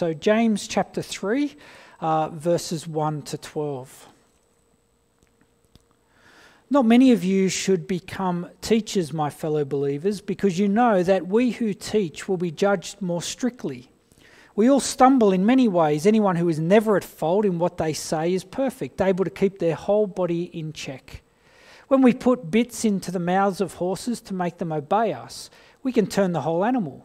So, James chapter 3, uh, verses 1 to 12. Not many of you should become teachers, my fellow believers, because you know that we who teach will be judged more strictly. We all stumble in many ways. Anyone who is never at fault in what they say is perfect, able to keep their whole body in check. When we put bits into the mouths of horses to make them obey us, we can turn the whole animal.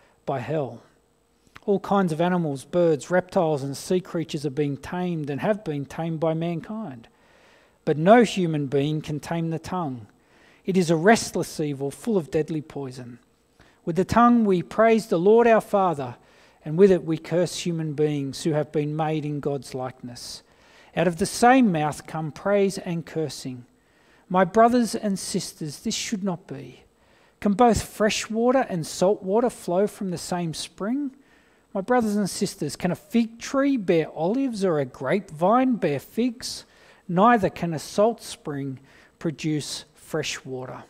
by hell. All kinds of animals, birds, reptiles, and sea creatures are being tamed and have been tamed by mankind. But no human being can tame the tongue. It is a restless evil full of deadly poison. With the tongue we praise the Lord our Father, and with it we curse human beings who have been made in God's likeness. Out of the same mouth come praise and cursing. My brothers and sisters, this should not be. Can both fresh water and salt water flow from the same spring? My brothers and sisters, can a fig tree bear olives or a grapevine bear figs? Neither can a salt spring produce fresh water.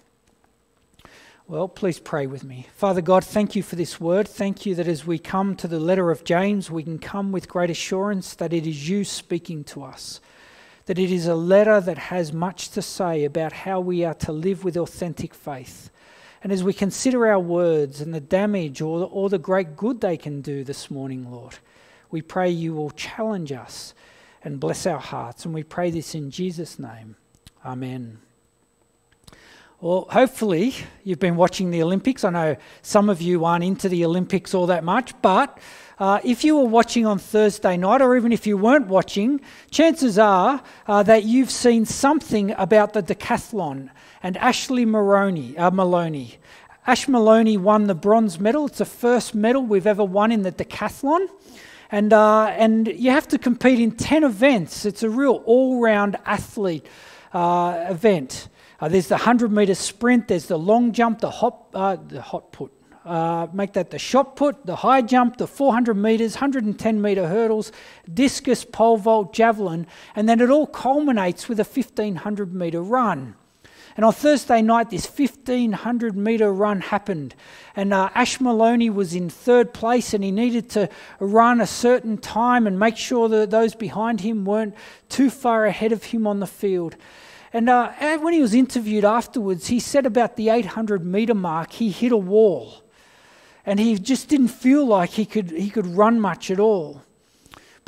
Well, please pray with me. Father God, thank you for this word. Thank you that as we come to the letter of James, we can come with great assurance that it is you speaking to us, that it is a letter that has much to say about how we are to live with authentic faith. And as we consider our words and the damage or, or the great good they can do this morning, Lord, we pray you will challenge us and bless our hearts. And we pray this in Jesus' name. Amen. Well, hopefully, you've been watching the Olympics. I know some of you aren't into the Olympics all that much, but uh, if you were watching on Thursday night, or even if you weren't watching, chances are uh, that you've seen something about the decathlon and Ashley Maroney, uh, Moloney. Ash Moloney won the bronze medal. It's the first medal we've ever won in the decathlon. And, uh, and you have to compete in 10 events. It's a real all round athlete uh, event. Uh, there's the 100 metre sprint, there's the long jump, the hot, uh, the hot put, uh, make that the shot put, the high jump, the 400 metres, 110 metre hurdles, discus, pole vault, javelin, and then it all culminates with a 1500 metre run. And on Thursday night, this 1500 metre run happened. And uh, Ash Moloney was in third place and he needed to run a certain time and make sure that those behind him weren't too far ahead of him on the field. And uh, when he was interviewed afterwards, he said about the 800 metre mark, he hit a wall. And he just didn't feel like he could, he could run much at all.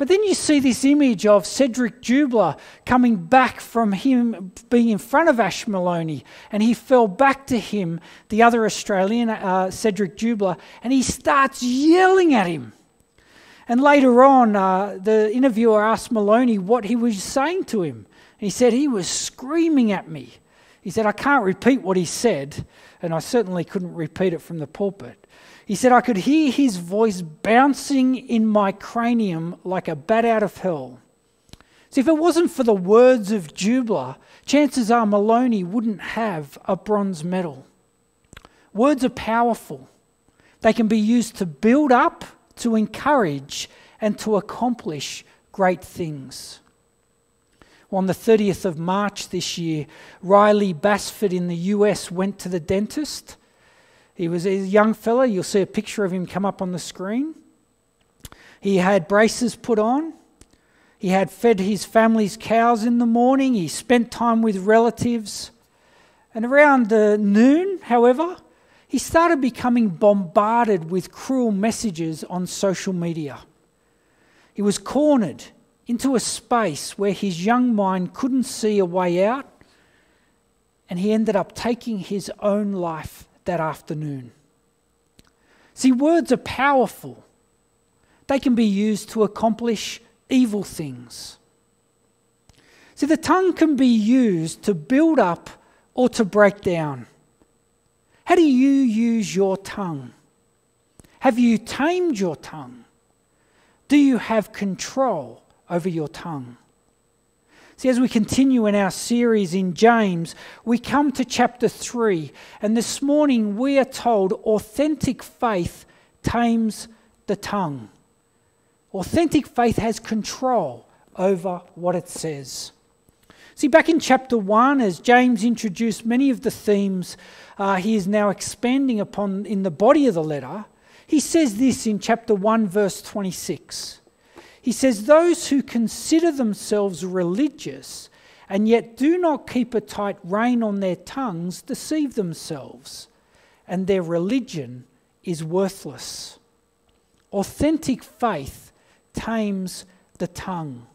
But then you see this image of Cedric Dubler coming back from him being in front of Ash Moloney, and he fell back to him, the other Australian, uh, Cedric Dubler, and he starts yelling at him. And later on, uh, the interviewer asked Moloney what he was saying to him. He said he was screaming at me. He said, I can't repeat what he said, and I certainly couldn't repeat it from the pulpit. He said, I could hear his voice bouncing in my cranium like a bat out of hell. See, if it wasn't for the words of Dubler, chances are Moloney wouldn't have a bronze medal. Words are powerful, they can be used to build up, to encourage, and to accomplish great things on the 30th of March this year, Riley Basford in the US went to the dentist. He was a young fella. You'll see a picture of him come up on the screen. He had braces put on. He had fed his family's cows in the morning. He spent time with relatives. And around the noon, however, he started becoming bombarded with cruel messages on social media. He was cornered into a space where his young mind couldn't see a way out, and he ended up taking his own life that afternoon. See, words are powerful, they can be used to accomplish evil things. See, the tongue can be used to build up or to break down. How do you use your tongue? Have you tamed your tongue? Do you have control over your tongue? See, as we continue in our series in James, we come to chapter 3, and this morning we are told authentic faith tames the tongue. Authentic faith has control over what it says. See, back in chapter 1, as James introduced many of the themes uh, he is now expanding upon in the body of the letter, he says this in chapter 1, verse 26. He says, Those who consider themselves religious and yet do not keep a tight rein on their tongues deceive themselves, and their religion is worthless. Authentic faith tames the tongue.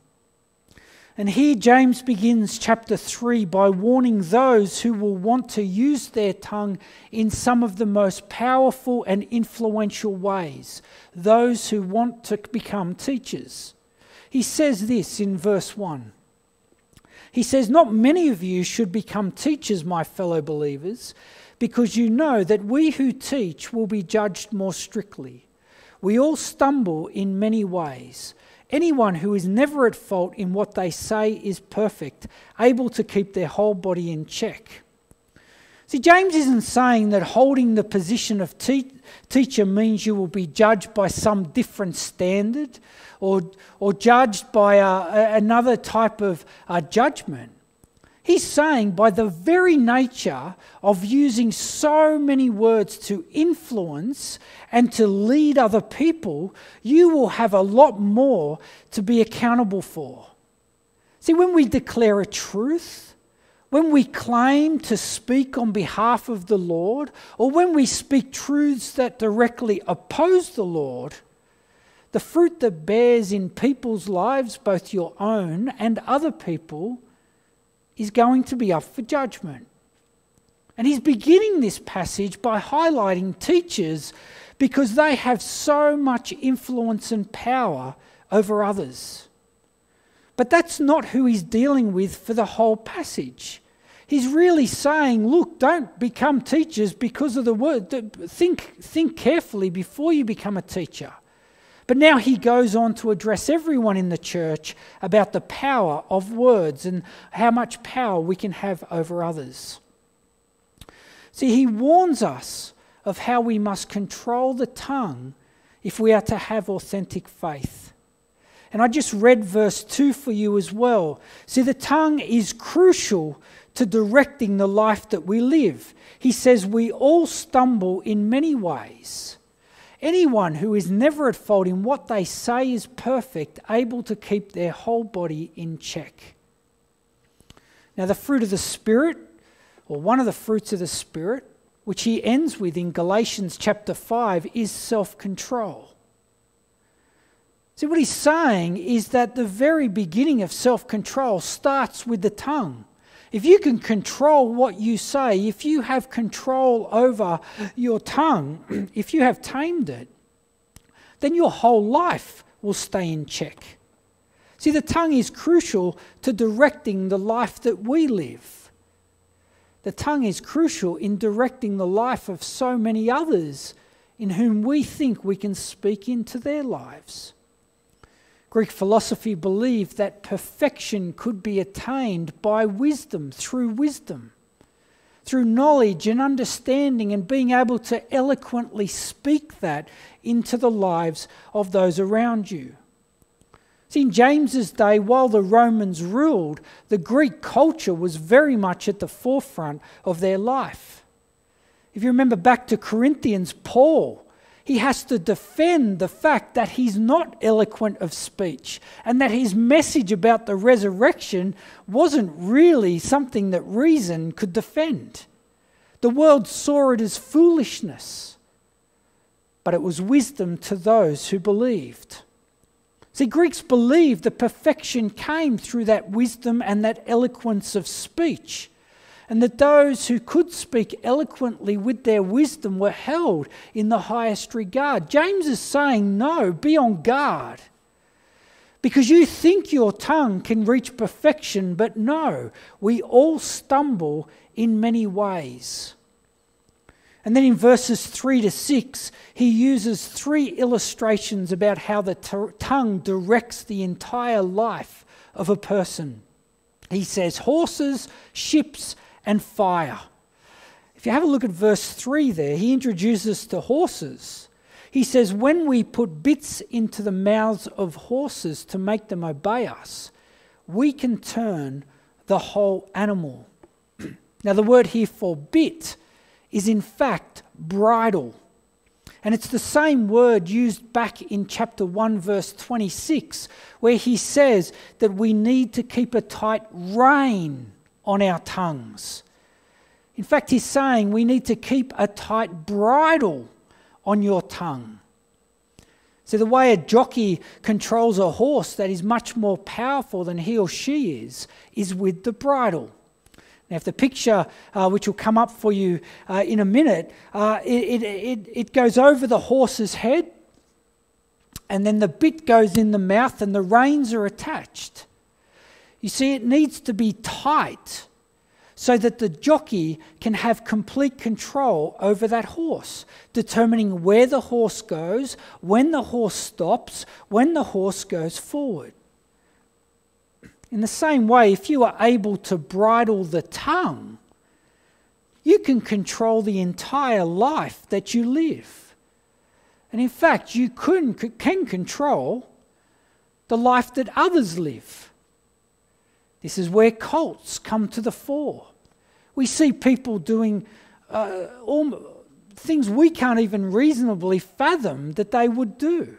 And here James begins chapter 3 by warning those who will want to use their tongue in some of the most powerful and influential ways, those who want to become teachers. He says this in verse 1. He says, Not many of you should become teachers, my fellow believers, because you know that we who teach will be judged more strictly. We all stumble in many ways. Anyone who is never at fault in what they say is perfect, able to keep their whole body in check. See, James isn't saying that holding the position of te- teacher means you will be judged by some different standard or, or judged by a, another type of uh, judgment. He's saying, by the very nature of using so many words to influence and to lead other people, you will have a lot more to be accountable for. See, when we declare a truth, when we claim to speak on behalf of the Lord, or when we speak truths that directly oppose the Lord, the fruit that bears in people's lives, both your own and other people, is going to be up for judgment. And he's beginning this passage by highlighting teachers because they have so much influence and power over others. But that's not who he's dealing with for the whole passage. He's really saying, look, don't become teachers because of the word. Think, think carefully before you become a teacher. But now he goes on to address everyone in the church about the power of words and how much power we can have over others. See, he warns us of how we must control the tongue if we are to have authentic faith. And I just read verse 2 for you as well. See, the tongue is crucial to directing the life that we live. He says we all stumble in many ways. Anyone who is never at fault in what they say is perfect, able to keep their whole body in check. Now, the fruit of the Spirit, or one of the fruits of the Spirit, which he ends with in Galatians chapter 5, is self control. See, what he's saying is that the very beginning of self control starts with the tongue. If you can control what you say, if you have control over your tongue, if you have tamed it, then your whole life will stay in check. See, the tongue is crucial to directing the life that we live. The tongue is crucial in directing the life of so many others in whom we think we can speak into their lives. Greek philosophy believed that perfection could be attained by wisdom, through wisdom, through knowledge and understanding, and being able to eloquently speak that into the lives of those around you. See, in James's day, while the Romans ruled, the Greek culture was very much at the forefront of their life. If you remember back to Corinthians, Paul he has to defend the fact that he's not eloquent of speech and that his message about the resurrection wasn't really something that reason could defend. The world saw it as foolishness, but it was wisdom to those who believed. See, Greeks believed that perfection came through that wisdom and that eloquence of speech and that those who could speak eloquently with their wisdom were held in the highest regard. James is saying, No, be on guard. Because you think your tongue can reach perfection, but no, we all stumble in many ways. And then in verses 3 to 6, he uses three illustrations about how the t- tongue directs the entire life of a person. He says horses, ships, and fire. If you have a look at verse 3 there, he introduces to horses. He says, When we put bits into the mouths of horses to make them obey us, we can turn the whole animal. now, the word here for bit is in fact bridle. And it's the same word used back in chapter 1, verse 26, where he says that we need to keep a tight rein on our tongues. In fact, he's saying we need to keep a tight bridle on your tongue. So, the way a jockey controls a horse that is much more powerful than he or she is, is with the bridle. Now, if the picture, uh, which will come up for you uh, in a minute, uh, it, it, it goes over the horse's head, and then the bit goes in the mouth, and the reins are attached. You see, it needs to be tight so that the jockey can have complete control over that horse, determining where the horse goes, when the horse stops, when the horse goes forward. In the same way, if you are able to bridle the tongue, you can control the entire life that you live. And in fact, you can, control the life that others live. This is where cults come to the fore. We see people doing uh, all, things we can't even reasonably fathom that they would do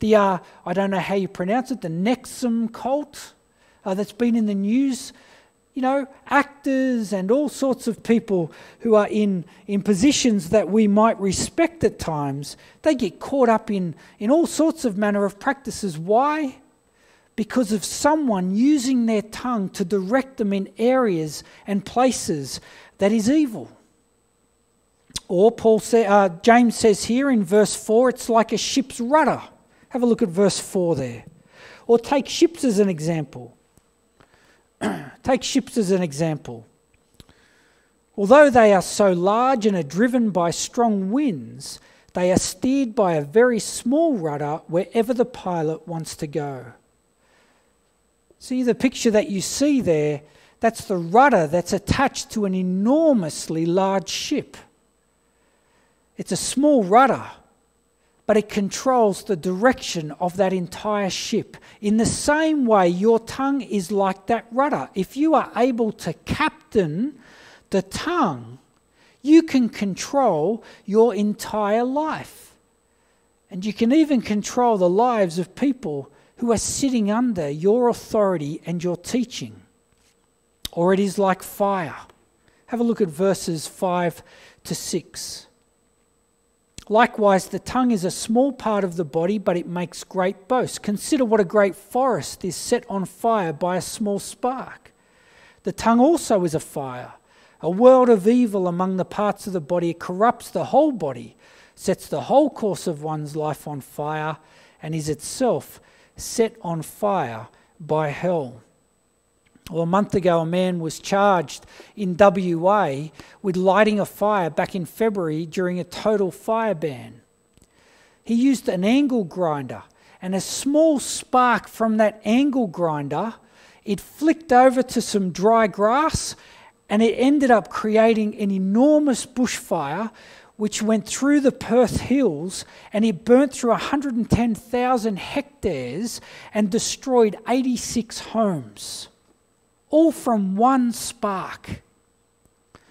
the, uh, I don't know how you pronounce it, the NXIVM cult uh, that's been in the news. You know, actors and all sorts of people who are in, in positions that we might respect at times, they get caught up in, in all sorts of manner of practices. Why? Because of someone using their tongue to direct them in areas and places that is evil. Or Paul say, uh, James says here in verse 4, it's like a ship's rudder. Have a look at verse 4 there. Or take ships as an example. take ships as an example. Although they are so large and are driven by strong winds, they are steered by a very small rudder wherever the pilot wants to go. See the picture that you see there? That's the rudder that's attached to an enormously large ship. It's a small rudder but it controls the direction of that entire ship. In the same way, your tongue is like that rudder. If you are able to captain the tongue, you can control your entire life. And you can even control the lives of people who are sitting under your authority and your teaching. Or it is like fire. Have a look at verses 5 to 6. Likewise, the tongue is a small part of the body, but it makes great boast. Consider what a great forest is set on fire by a small spark. The tongue also is a fire, a world of evil among the parts of the body. It corrupts the whole body, sets the whole course of one's life on fire, and is itself set on fire by hell. Well, a month ago, a man was charged in WA with lighting a fire back in February during a total fire ban. He used an angle grinder, and a small spark from that angle grinder, it flicked over to some dry grass, and it ended up creating an enormous bushfire which went through the Perth Hills and it burnt through 110,000 hectares and destroyed 86 homes all from one spark.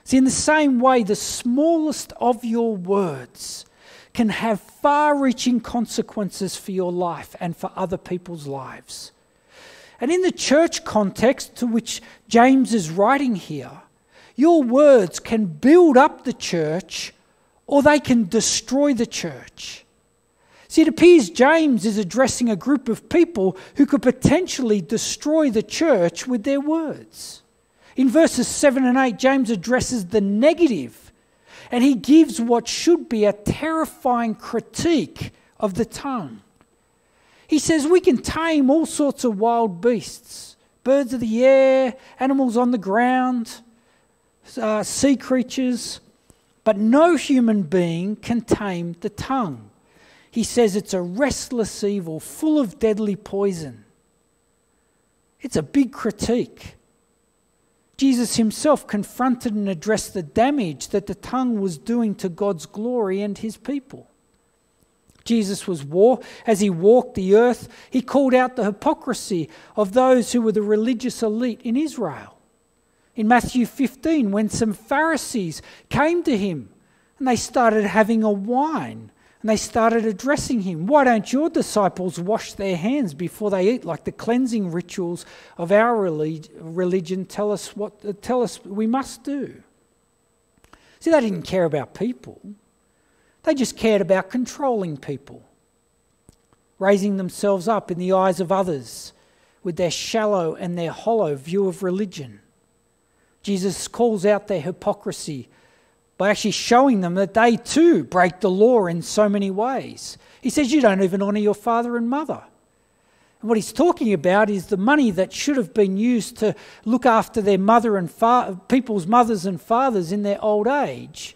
See, in the same way, the smallest of your words can have far reaching consequences for your life and for other people's lives. And in the church context to which James is writing here, your words can build up the church or they can destroy the church. See, it appears James is addressing a group of people who could potentially destroy the church with their words. In verses 7 and 8, James addresses the negative, and he gives what should be a terrifying critique of the tongue. He says we can tame all sorts of wild beasts birds of the air, animals on the ground, uh, sea creatures, but no human being can tame the tongue. He says it's a restless evil full of deadly poison. It's a big critique. Jesus himself confronted and addressed the damage that the tongue was doing to God's glory and his people. Jesus was war as he walked the earth, he called out the hypocrisy of those who were the religious elite in Israel. In Matthew 15, when some Pharisees came to him and they started having a whine and they started addressing him. Why don't your disciples wash their hands before they eat, like the cleansing rituals of our religion tell us what tell us we must do? See, they didn't care about people. They just cared about controlling people, raising themselves up in the eyes of others with their shallow and their hollow view of religion. Jesus calls out their hypocrisy by actually showing them that they too break the law in so many ways. He says, You don't even honour your father and mother. And what he's talking about is the money that should have been used to look after their mother and fa- people's mothers and fathers in their old age.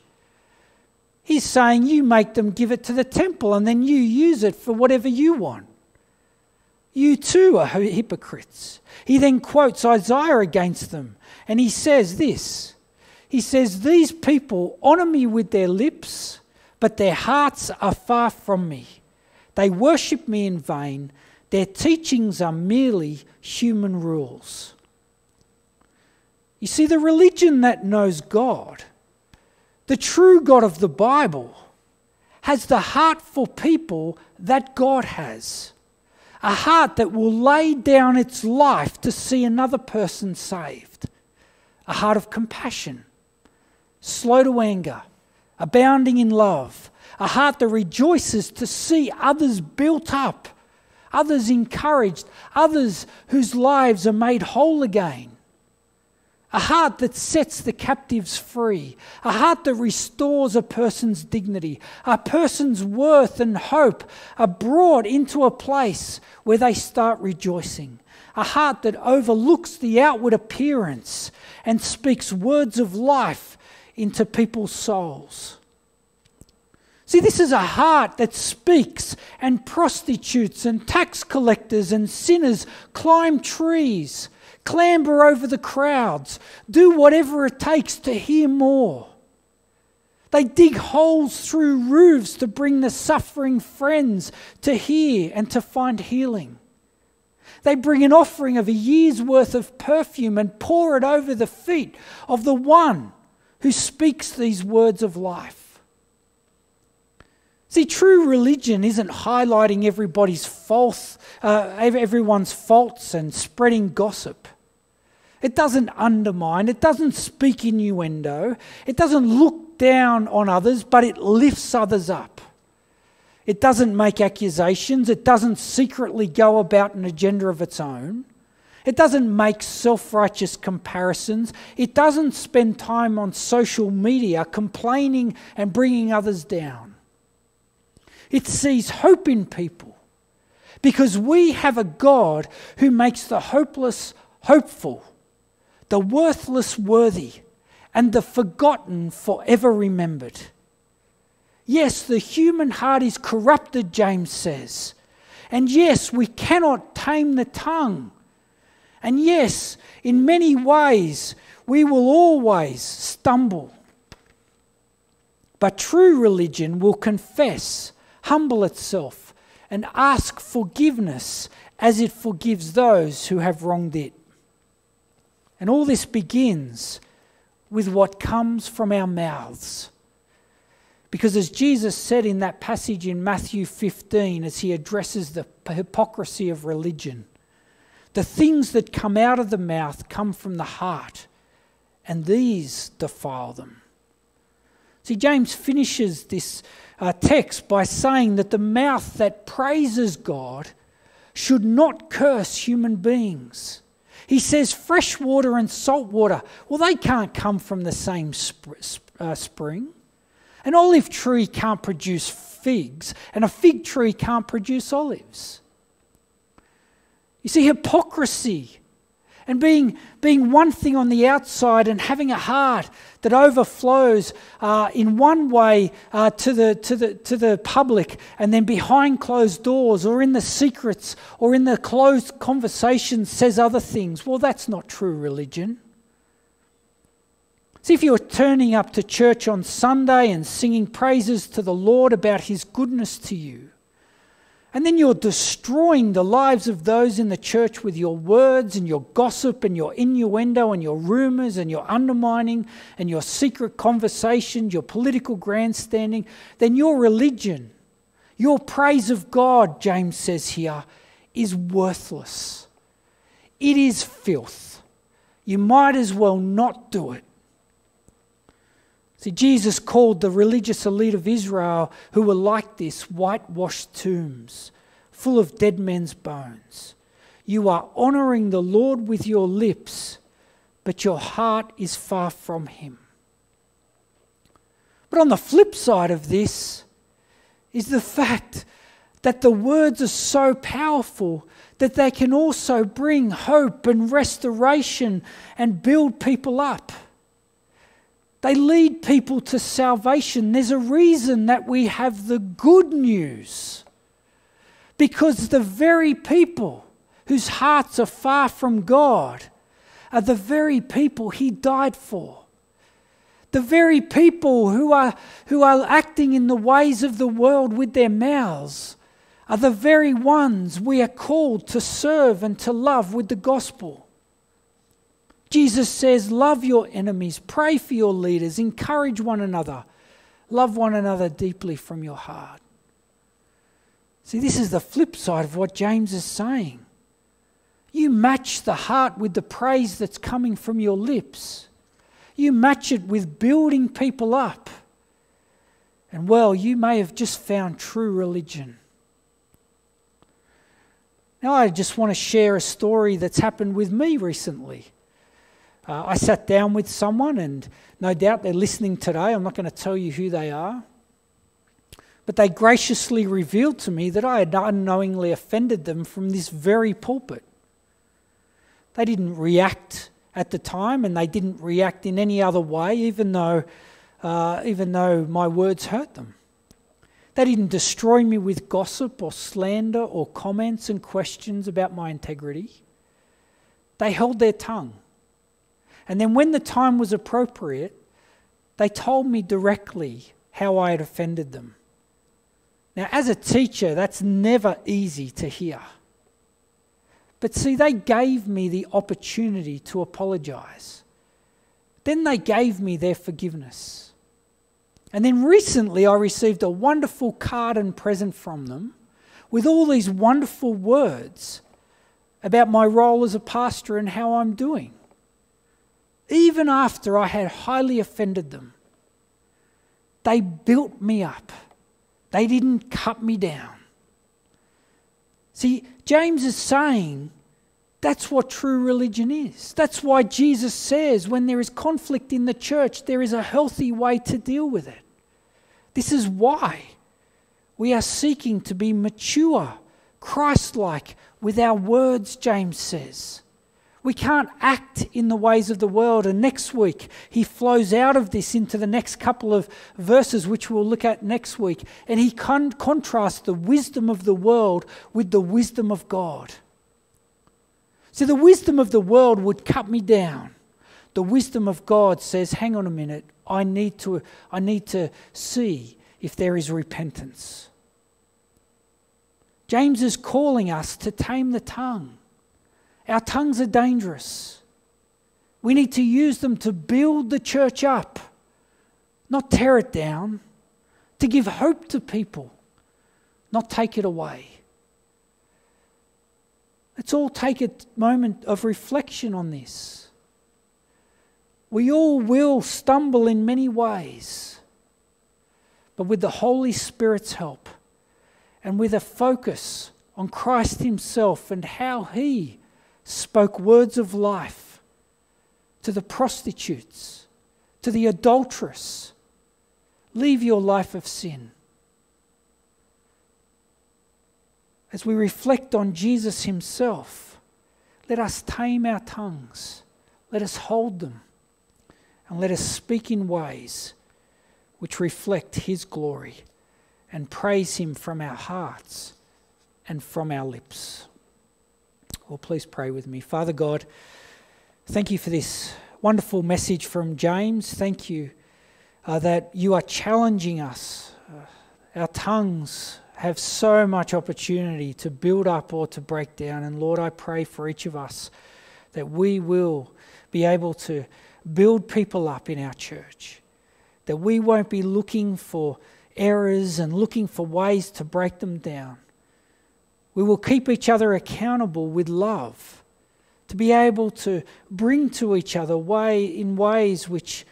He's saying you make them give it to the temple and then you use it for whatever you want. You too are hypocrites. He then quotes Isaiah against them and he says this he says, These people honor me with their lips, but their hearts are far from me. They worship me in vain. Their teachings are merely human rules. You see, the religion that knows God, the true God of the Bible, has the heart for people that God has. A heart that will lay down its life to see another person saved. A heart of compassion slow to anger, abounding in love, a heart that rejoices to see others built up, others encouraged, others whose lives are made whole again. A heart that sets the captives free, a heart that restores a person's dignity, a person's worth and hope are brought into a place where they start rejoicing. A heart that overlooks the outward appearance and speaks words of life into people's souls. See, this is a heart that speaks, and prostitutes and tax collectors and sinners climb trees, clamber over the crowds, do whatever it takes to hear more. They dig holes through roofs to bring the suffering friends to hear and to find healing. They bring an offering of a year's worth of perfume and pour it over the feet of the one who speaks these words of life. See, true religion isn't highlighting everybody's false, uh, everyone's faults and spreading gossip. It doesn't undermine, it doesn't speak innuendo, it doesn't look down on others, but it lifts others up. It doesn't make accusations, it doesn't secretly go about an agenda of its own. It doesn't make self righteous comparisons. It doesn't spend time on social media complaining and bringing others down. It sees hope in people because we have a God who makes the hopeless hopeful, the worthless worthy, and the forgotten forever remembered. Yes, the human heart is corrupted, James says. And yes, we cannot tame the tongue. And yes, in many ways, we will always stumble. But true religion will confess, humble itself, and ask forgiveness as it forgives those who have wronged it. And all this begins with what comes from our mouths. Because as Jesus said in that passage in Matthew 15, as he addresses the hypocrisy of religion, the things that come out of the mouth come from the heart, and these defile them. See, James finishes this uh, text by saying that the mouth that praises God should not curse human beings. He says fresh water and salt water, well, they can't come from the same sp- uh, spring. An olive tree can't produce figs, and a fig tree can't produce olives. You see, hypocrisy and being, being one thing on the outside and having a heart that overflows uh, in one way uh, to, the, to, the, to the public and then behind closed doors or in the secrets or in the closed conversations says other things. Well, that's not true religion. See, if you're turning up to church on Sunday and singing praises to the Lord about his goodness to you, and then you're destroying the lives of those in the church with your words and your gossip and your innuendo and your rumors and your undermining and your secret conversations, your political grandstanding, then your religion, your praise of God, James says here, is worthless. It is filth. You might as well not do it. See, Jesus called the religious elite of Israel, who were like this, whitewashed tombs, full of dead men's bones. You are honoring the Lord with your lips, but your heart is far from Him. But on the flip side of this is the fact that the words are so powerful that they can also bring hope and restoration and build people up. They lead people to salvation. There's a reason that we have the good news. Because the very people whose hearts are far from God are the very people He died for. The very people who are, who are acting in the ways of the world with their mouths are the very ones we are called to serve and to love with the gospel. Jesus says, Love your enemies, pray for your leaders, encourage one another, love one another deeply from your heart. See, this is the flip side of what James is saying. You match the heart with the praise that's coming from your lips. You match it with building people up. And well, you may have just found true religion. Now, I just want to share a story that's happened with me recently. Uh, I sat down with someone, and no doubt they're listening today. I'm not going to tell you who they are. But they graciously revealed to me that I had unknowingly offended them from this very pulpit. They didn't react at the time, and they didn't react in any other way, even though, uh, even though my words hurt them. They didn't destroy me with gossip or slander or comments and questions about my integrity. They held their tongue. And then when the time was appropriate, they told me directly how I had offended them. Now, as a teacher, that's never easy to hear. But see, they gave me the opportunity to apologize. Then they gave me their forgiveness. And then recently, I received a wonderful card and present from them with all these wonderful words about my role as a pastor and how I'm doing even after I had highly offended them. They built me up, they didn't cut me down. See, James is saying that's what true religion is. That's why Jesus says when there is conflict in the church, there is a healthy way to deal with it. This is why we are seeking to be mature, Christ like with our words, James says. We can't act in the ways of the world. And next week, he flows out of this into the next couple of verses, which we'll look at next week. And he con- contrasts the wisdom of the world with the wisdom of God. So the wisdom of the world would cut me down. The wisdom of God says, hang on a minute, I need to, I need to see if there is repentance. James is calling us to tame the tongue. Our tongues are dangerous. We need to use them to build the church up, not tear it down, to give hope to people, not take it away. Let's all take a moment of reflection on this. We all will stumble in many ways, but with the Holy Spirit's help and with a focus on Christ Himself and how He spoke words of life to the prostitutes, to the adulteress. Leave your life of sin. As we reflect on Jesus himself, let us tame our tongues, let us hold them, and let us speak in ways which reflect His glory and praise Him from our hearts and from our lips. Well, please pray with me. Father God, thank you for this wonderful message from James. Thank you uh, that you are challenging us. Uh, our tongues have so much opportunity to build up or to break down. And Lord, I pray for each of us that we will be able to build people up in our church, that we won't be looking for errors and looking for ways to break them down. We will keep each other accountable with love, to be able to bring to each other way in ways which,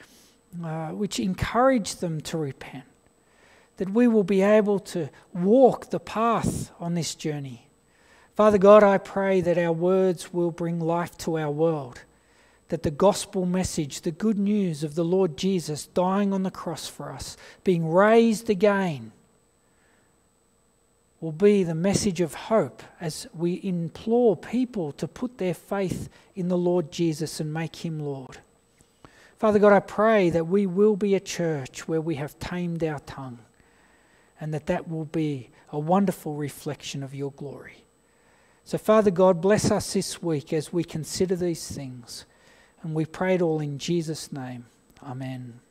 uh, which encourage them to repent that we will be able to walk the path on this journey. Father God, I pray that our words will bring life to our world, that the gospel message, the good news of the Lord Jesus dying on the cross for us, being raised again, will be the message of hope as we implore people to put their faith in the Lord Jesus and make him Lord. Father God, I pray that we will be a church where we have tamed our tongue and that that will be a wonderful reflection of your glory. So, Father God, bless us this week as we consider these things. And we pray it all in Jesus' name. Amen.